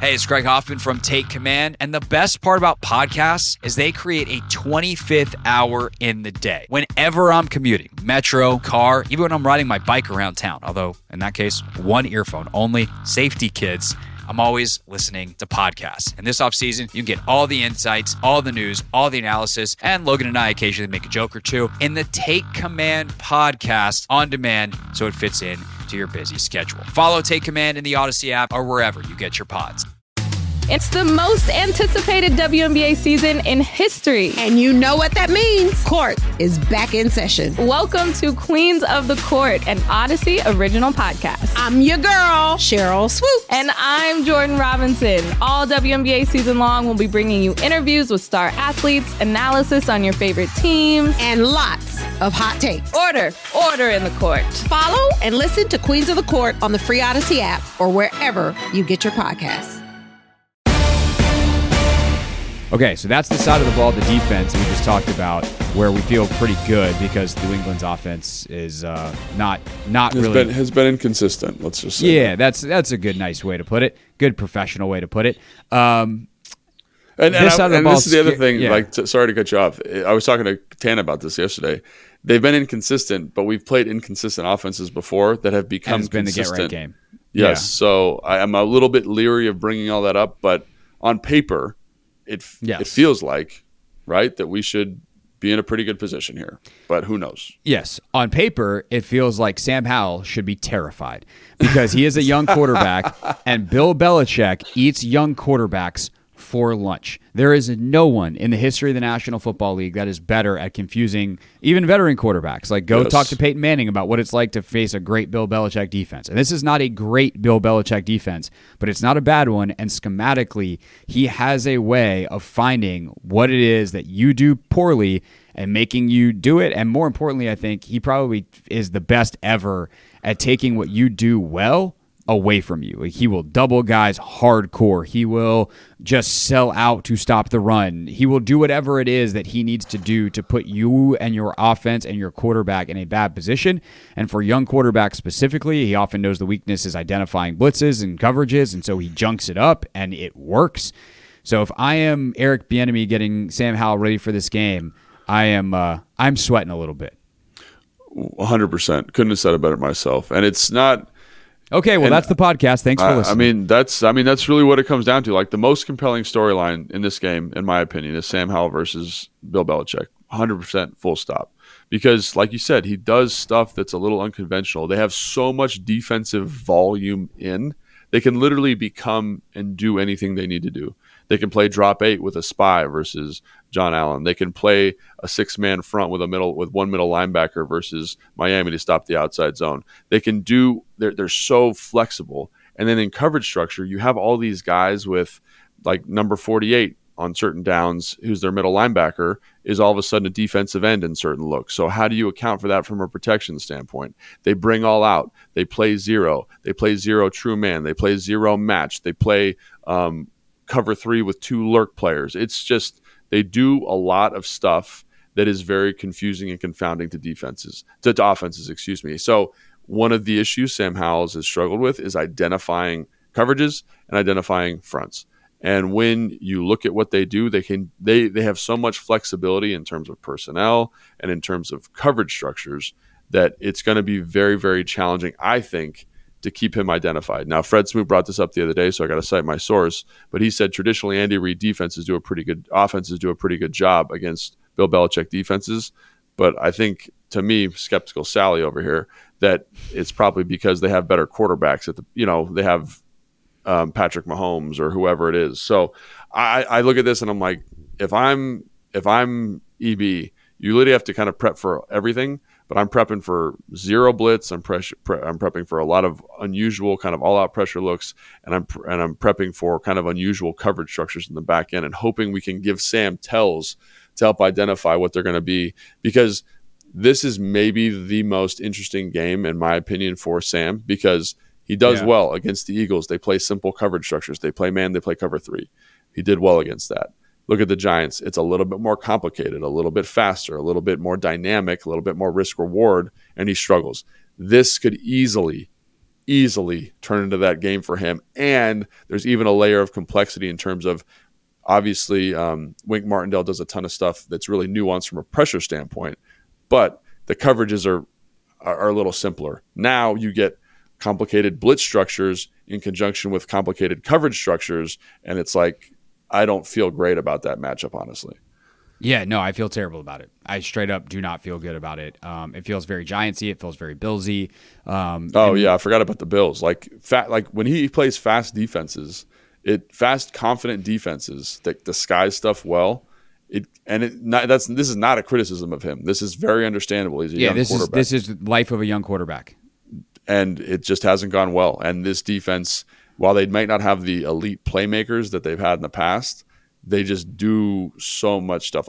Hey, it's Craig Hoffman from Take Command. And the best part about podcasts is they create a 25th hour in the day. Whenever I'm commuting, metro, car, even when I'm riding my bike around town, although in that case, one earphone only, safety kids. I'm always listening to podcasts. And this off season, you can get all the insights, all the news, all the analysis, and Logan and I occasionally make a joke or two in the Take Command podcast on demand so it fits in to your busy schedule. Follow Take Command in the Audacy app or wherever you get your pods. It's the most anticipated WNBA season in history. And you know what that means. Court is back in session. Welcome to Queens of the Court, an Audacy original podcast. I'm your girl, Sheryl Swoopes. And I'm Jordan Robinson. All WNBA season long, we'll be bringing you interviews with star athletes, analysis on your favorite teams, and lots of hot takes. Order, order in the court. Follow and listen to Queens of the Court on the free Audacy app or wherever you get your podcasts. Okay, so that's the side of the ball, the defense we just talked about, where we feel pretty good because New England's offense is uh, not not has really been, has been inconsistent. Let's just say yeah, that. that's that's a good, nice way to put it. Good professional way to put it. Um, and, and, this I- side of the and ball this is the other sca- thing. yeah. Like, t- sorry to cut you off. I was talking to Tan about this yesterday. They've been inconsistent, but we've played inconsistent offenses before that have become been the get consistent. right game. Yes. Yeah. So I am a little bit leery of bringing all that up, but on paper, it Yes. it feels like right that we should be in a pretty good position here. But who knows? Yes, on paper, it feels like Sam Howell should be terrified because he is a young quarterback, and Bill Belichick eats young quarterbacks for lunch. There is no one in the history of the National Football League that is better at confusing even veteran quarterbacks. Like, go Yes. talk to Peyton Manning about what it's like to face a great Bill Belichick defense. And this is not a great Bill Belichick defense, but it's not a bad one. And schematically, he has a way of finding what it is that you do poorly and making you do it. And more importantly, I think he probably is the best ever at taking what you do well away from you. He will double guys hardcore. He will just sell out to stop the run. He will do whatever it is that he needs to do to put you and your offense and your quarterback in a bad position. And for young quarterbacks specifically, he often knows the weakness is identifying blitzes and coverages, and so he junks it up and it works. So if I am Eric Bieniemy getting Sam Howell ready for this game, I am uh, I'm sweating a little bit. 100%. Couldn't have said it better myself. And it's not Okay, well And that's the podcast. Thanks for I, I listening. mean, that's I mean that's really what it comes down to. Like the most compelling storyline in this game, in my opinion, is Sam Howell versus Bill Belichick. 100% full stop. Because, like you said, he does stuff that's a little unconventional. They have so much defensive volume in, they can literally become and do anything they need to do. They can play drop eight with a spy versus Josh Allen. They can play a six man front with a middle with one middle linebacker versus Miami to stop the outside zone. They can do they're they're so flexible. And then in coverage structure, you have all these guys with like number 48 on certain downs, who's their middle linebacker, is all of a sudden a defensive end in certain looks. So how do you account for that from a protection standpoint? They bring all out. They play zero. They play zero true man. They play zero match. They play um, cover three with two lurk players. It's just they do a lot of stuff that is very confusing and confounding to defenses, to, to offenses, excuse me. So one of the issues Sam Howells has struggled with is identifying coverages and identifying fronts. And when you look at what they do, they can they they have so much flexibility in terms of personnel and in terms of coverage structures that it's going to be very very challenging, I think, to keep him identified. Now, Fred Smoot brought this up the other day, so I got to cite my source. But he said traditionally Andy Reid defenses do a pretty good offenses do a pretty good job against Bill Belichick defenses. But I think to me, skeptical Sally over here, that it's probably because they have better quarterbacks at the you know they have um, Patrick Mahomes or whoever it is. So I, I look at this and I'm like, if I'm if I'm EB, you literally have to kind of prep for everything. But I'm prepping for zero blitz. I'm pressure. Pre- I'm prepping for a lot of unusual kind of all-out pressure looks, and I'm and I'm prepping for kind of unusual coverage structures in the back end, and hoping we can give Sam tells to help identify what they're going to be because this is maybe the most interesting game in my opinion for Sam because he does Yeah. well against the Eagles. They play simple coverage structures. They play man, they play cover 3. He did well against that. Look at the Giants. It's a little bit more complicated, a little bit faster, a little bit more dynamic, a little bit more risk reward and he struggles. This could easily easily turn into that game for him. And there's even a layer of complexity in terms of obviously um, Wink Martindale does a ton of stuff that's really nuanced from a pressure standpoint, but the coverages are are, a little simpler. Now you get complicated blitz structures in conjunction with complicated coverage structures, and it's like I don't feel great about that matchup, honestly. Yeah, no, I feel terrible about it. I straight up do not feel good about it. Um, it feels very Giantsy. It feels very Billsy. Um, oh yeah, I forgot about the Bills. Like fat, like when he plays fast defenses, it fast, confident defenses that disguise stuff well. It and it not, that's this is not a criticism of him. This is very understandable. He's a yeah, young this quarterback. is this is life of a young quarterback, and it just hasn't gone well. And this defense, while they might not have the elite playmakers that they've had in the past, they just do so much stuff.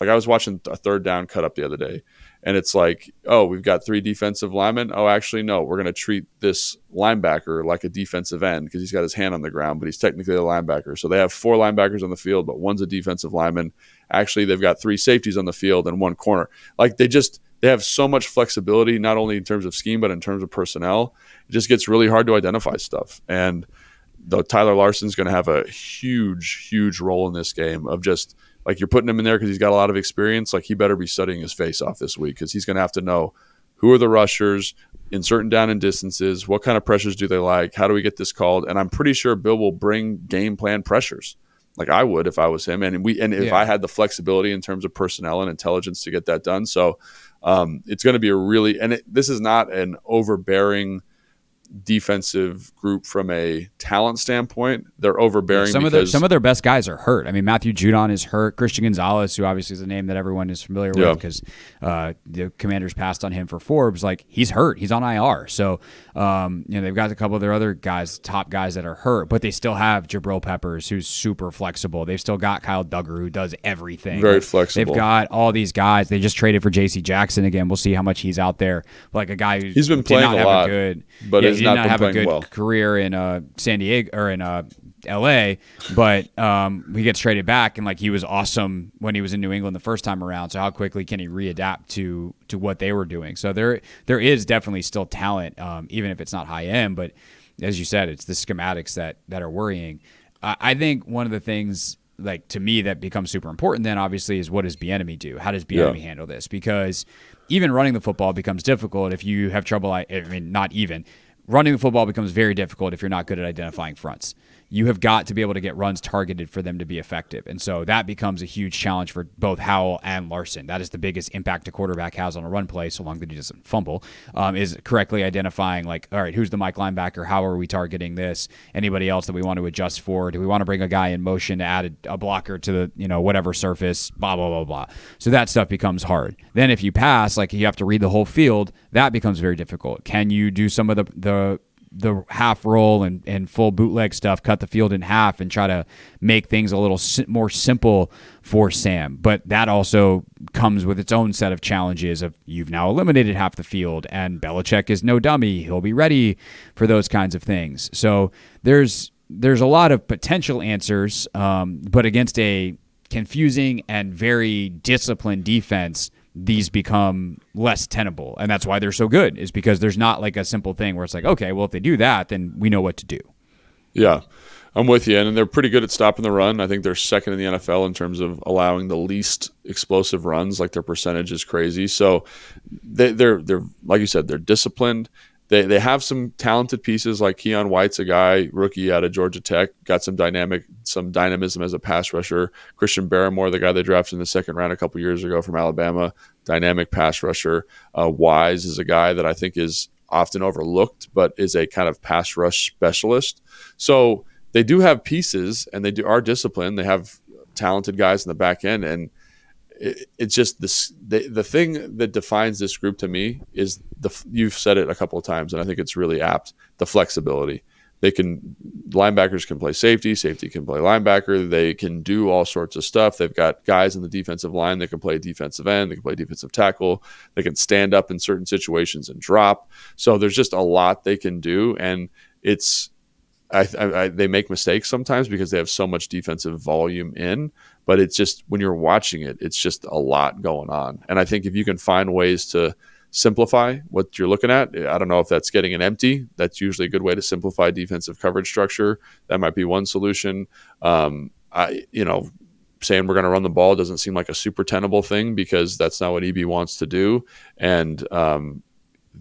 Like I was watching a third down cut up the other day, and it's like, oh, we've got three defensive linemen. Oh, actually, no, we're going to treat this linebacker like a defensive end because he's got his hand on the ground, but he's technically a linebacker. So they have four linebackers on the field, but one's a defensive lineman. Actually, they've got three safeties on the field and one corner. Like they just they have so much flexibility, not only in terms of scheme but in terms of personnel. It just gets really hard to identify stuff. And though Tyler Larson's going to have a huge, huge role in this game of just like you're putting him in there because he's got a lot of experience. Like he better be studying his face off this week because he's going to have to know who are the rushers in certain down and distances, what kind of pressures do they like, how do we get this called, and I'm pretty sure Bill will bring game plan pressures like I would if I was him, and we and if Yeah. I had the flexibility in terms of personnel and intelligence to get that done. So um, it's going to be a really and it, this is not an overbearing defensive group from a talent standpoint. They're overbearing. some of their some of their best guys are hurt. I mean, Matthew Judon is hurt. Christian Gonzalez, who obviously is a name that everyone is familiar Yeah. with because uh, the Commanders passed on him for Forbes. Like he's hurt. He's on IR. So um, you know they've got a couple of their other guys, top guys that are hurt, but they still have Jabril Peppers, who's super flexible. They've still got Kyle Dugger, who does everything. Very flexible. They've got all these guys. They just traded for J.C. Jackson again. We'll see how much he's out there. Like a guy who He's been playing a lot, a good, but yeah, has he did not not have a good well. career in uh, San Diego or in uh, L.A. But um, he gets traded back, and like he was awesome when he was in New England the first time around. So how quickly can he readapt to to what they were doing? So there there is definitely still talent, um, even if it's not high end. But as you said, it's the schematics that that are worrying. I I think one of the things like to me that becomes super important then obviously is what does Bieniemy do? How does Bieniemy Yeah. handle this? Because even running the football becomes difficult if you have trouble. I I mean, not even running the football becomes very difficult if you're not good at identifying fronts. You have got to be able to get runs targeted for them to be effective. And so that becomes a huge challenge for both Howell and Larson. That is the biggest impact a quarterback has on a run play, so long that he doesn't fumble, um, is correctly identifying, like, all right, who's the Mike linebacker? How are we targeting this? Anybody else that we want to adjust for? Do we want to bring a guy in motion to add a, a blocker to the, you know, whatever surface? Blah, blah, blah, blah. So that stuff becomes hard. Then if you pass, like, you have to read the whole field, that becomes very difficult. Can you do some of the, the, the half roll and, and full bootleg stuff, cut the field in half and try to make things a little more simple for Sam. But that also comes with its own set of challenges of you've now eliminated half the field and Belichick is no dummy. He'll be ready for those kinds of things. So there's there's a lot of potential answers, um, but against a confusing and very disciplined defense, these become less tenable. And that's why they're so good, is because there's not like a simple thing where it's like, okay, well, if they do that, then we know what to do. Yeah, I'm with you. And they're pretty good at stopping the run. I think they're second in the NFL in terms of allowing the least explosive runs. Like their percentage is crazy. So they, they're they're like you said, they're disciplined. They they have some talented pieces like Keion White's a guy rookie out of Georgia Tech, got some dynamic some dynamism as a pass rusher. Christian Barmore, the guy they drafted in the second round a couple years ago from Alabama, dynamic pass rusher. Uh, Wise is a guy that I think is often overlooked, but is a kind of pass rush specialist. So they do have pieces and they do are disciplined. They have talented guys in the back end and it, it's just this the, the thing that defines this group to me is the you've said it a couple of times and I think it's really apt the flexibility. They can linebackers can play safety safety can play linebacker they can do all sorts of stuff. They've got guys in the defensive line that can play defensive end they can play defensive tackle they can stand up in certain situations and drop. So there's just a lot they can do and it's I, I, they make mistakes sometimes because they have so much defensive volume in, but it's just when you're watching it, it's just a lot going on. And I think if you can find ways to simplify what you're looking at, I don't know if that's getting an empty. That's usually a good way to simplify defensive coverage structure. That might be one solution. Um, I, you know, saying we're going to run the ball doesn't seem like a super tenable thing because that's not what EB wants to do. And um,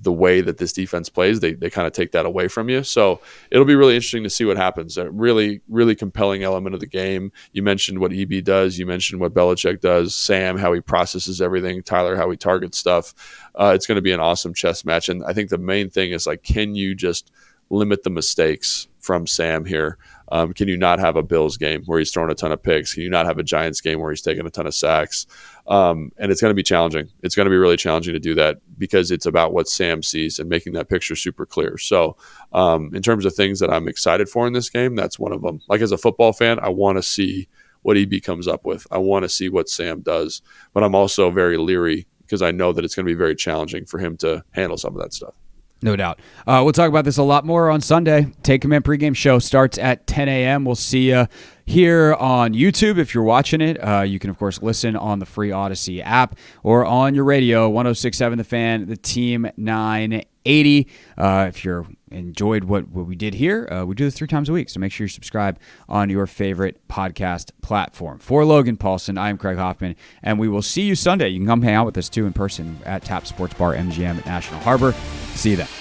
the way that this defense plays, they, they kind of take that away from you. So it'll be really interesting to see what happens. A really, really compelling element of the game. You mentioned what EB does. You mentioned what Belichick does. Sam, how he processes everything. Tyler, how he targets stuff. Uh, it's going to be an awesome chess match. And I think the main thing is like, can you just limit the mistakes from Sam here? Um, can you not have a Bills game where he's throwing a ton of picks? Can you not have a Giants game where he's taking a ton of sacks? Um, and it's going to be challenging. It's going to be really challenging to do that because it's about what Sam sees and making that picture super clear. So, um, in terms of things that I'm excited for in this game, that's one of them. Like as a football fan, I want to see what EB comes up with. I want to see what Sam does, but I'm also very leery because I know that it's going to be very challenging for him to handle some of that stuff. No doubt. Uh, we'll talk about this a lot more on Sunday. Take Command pregame show starts at 10 a.m. We'll see you here on YouTube if you're watching it. Uh, you can, of course, listen on the free Audacy app or on your radio, 1067 The Fan, the Team 980. Uh, if you're enjoyed what, what we did here, uh, we do this three times a week. So make sure you subscribe on your favorite podcast platform. For Logan Paulson, I am Craig Hoffman, and we will see you Sunday. You can come hang out with us too in person at Tap Sports Bar MGM at National Harbor. See you then.